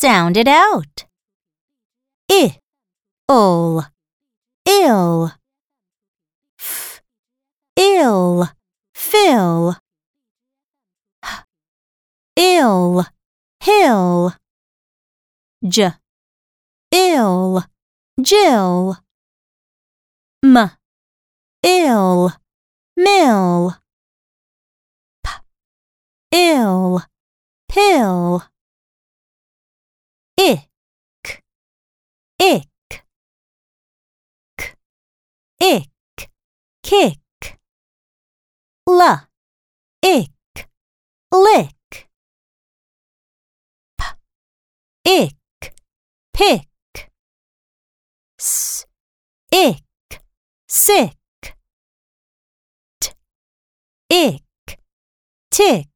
Sound it out. I, ul, ill. F, ill, fill. H, ill, hill. J, ill, Jill. M, ill, mill. P, ill, pill. Ick, kick. L, ick, lick. P, ick, pick. S, ick, sick. T, ick, tick.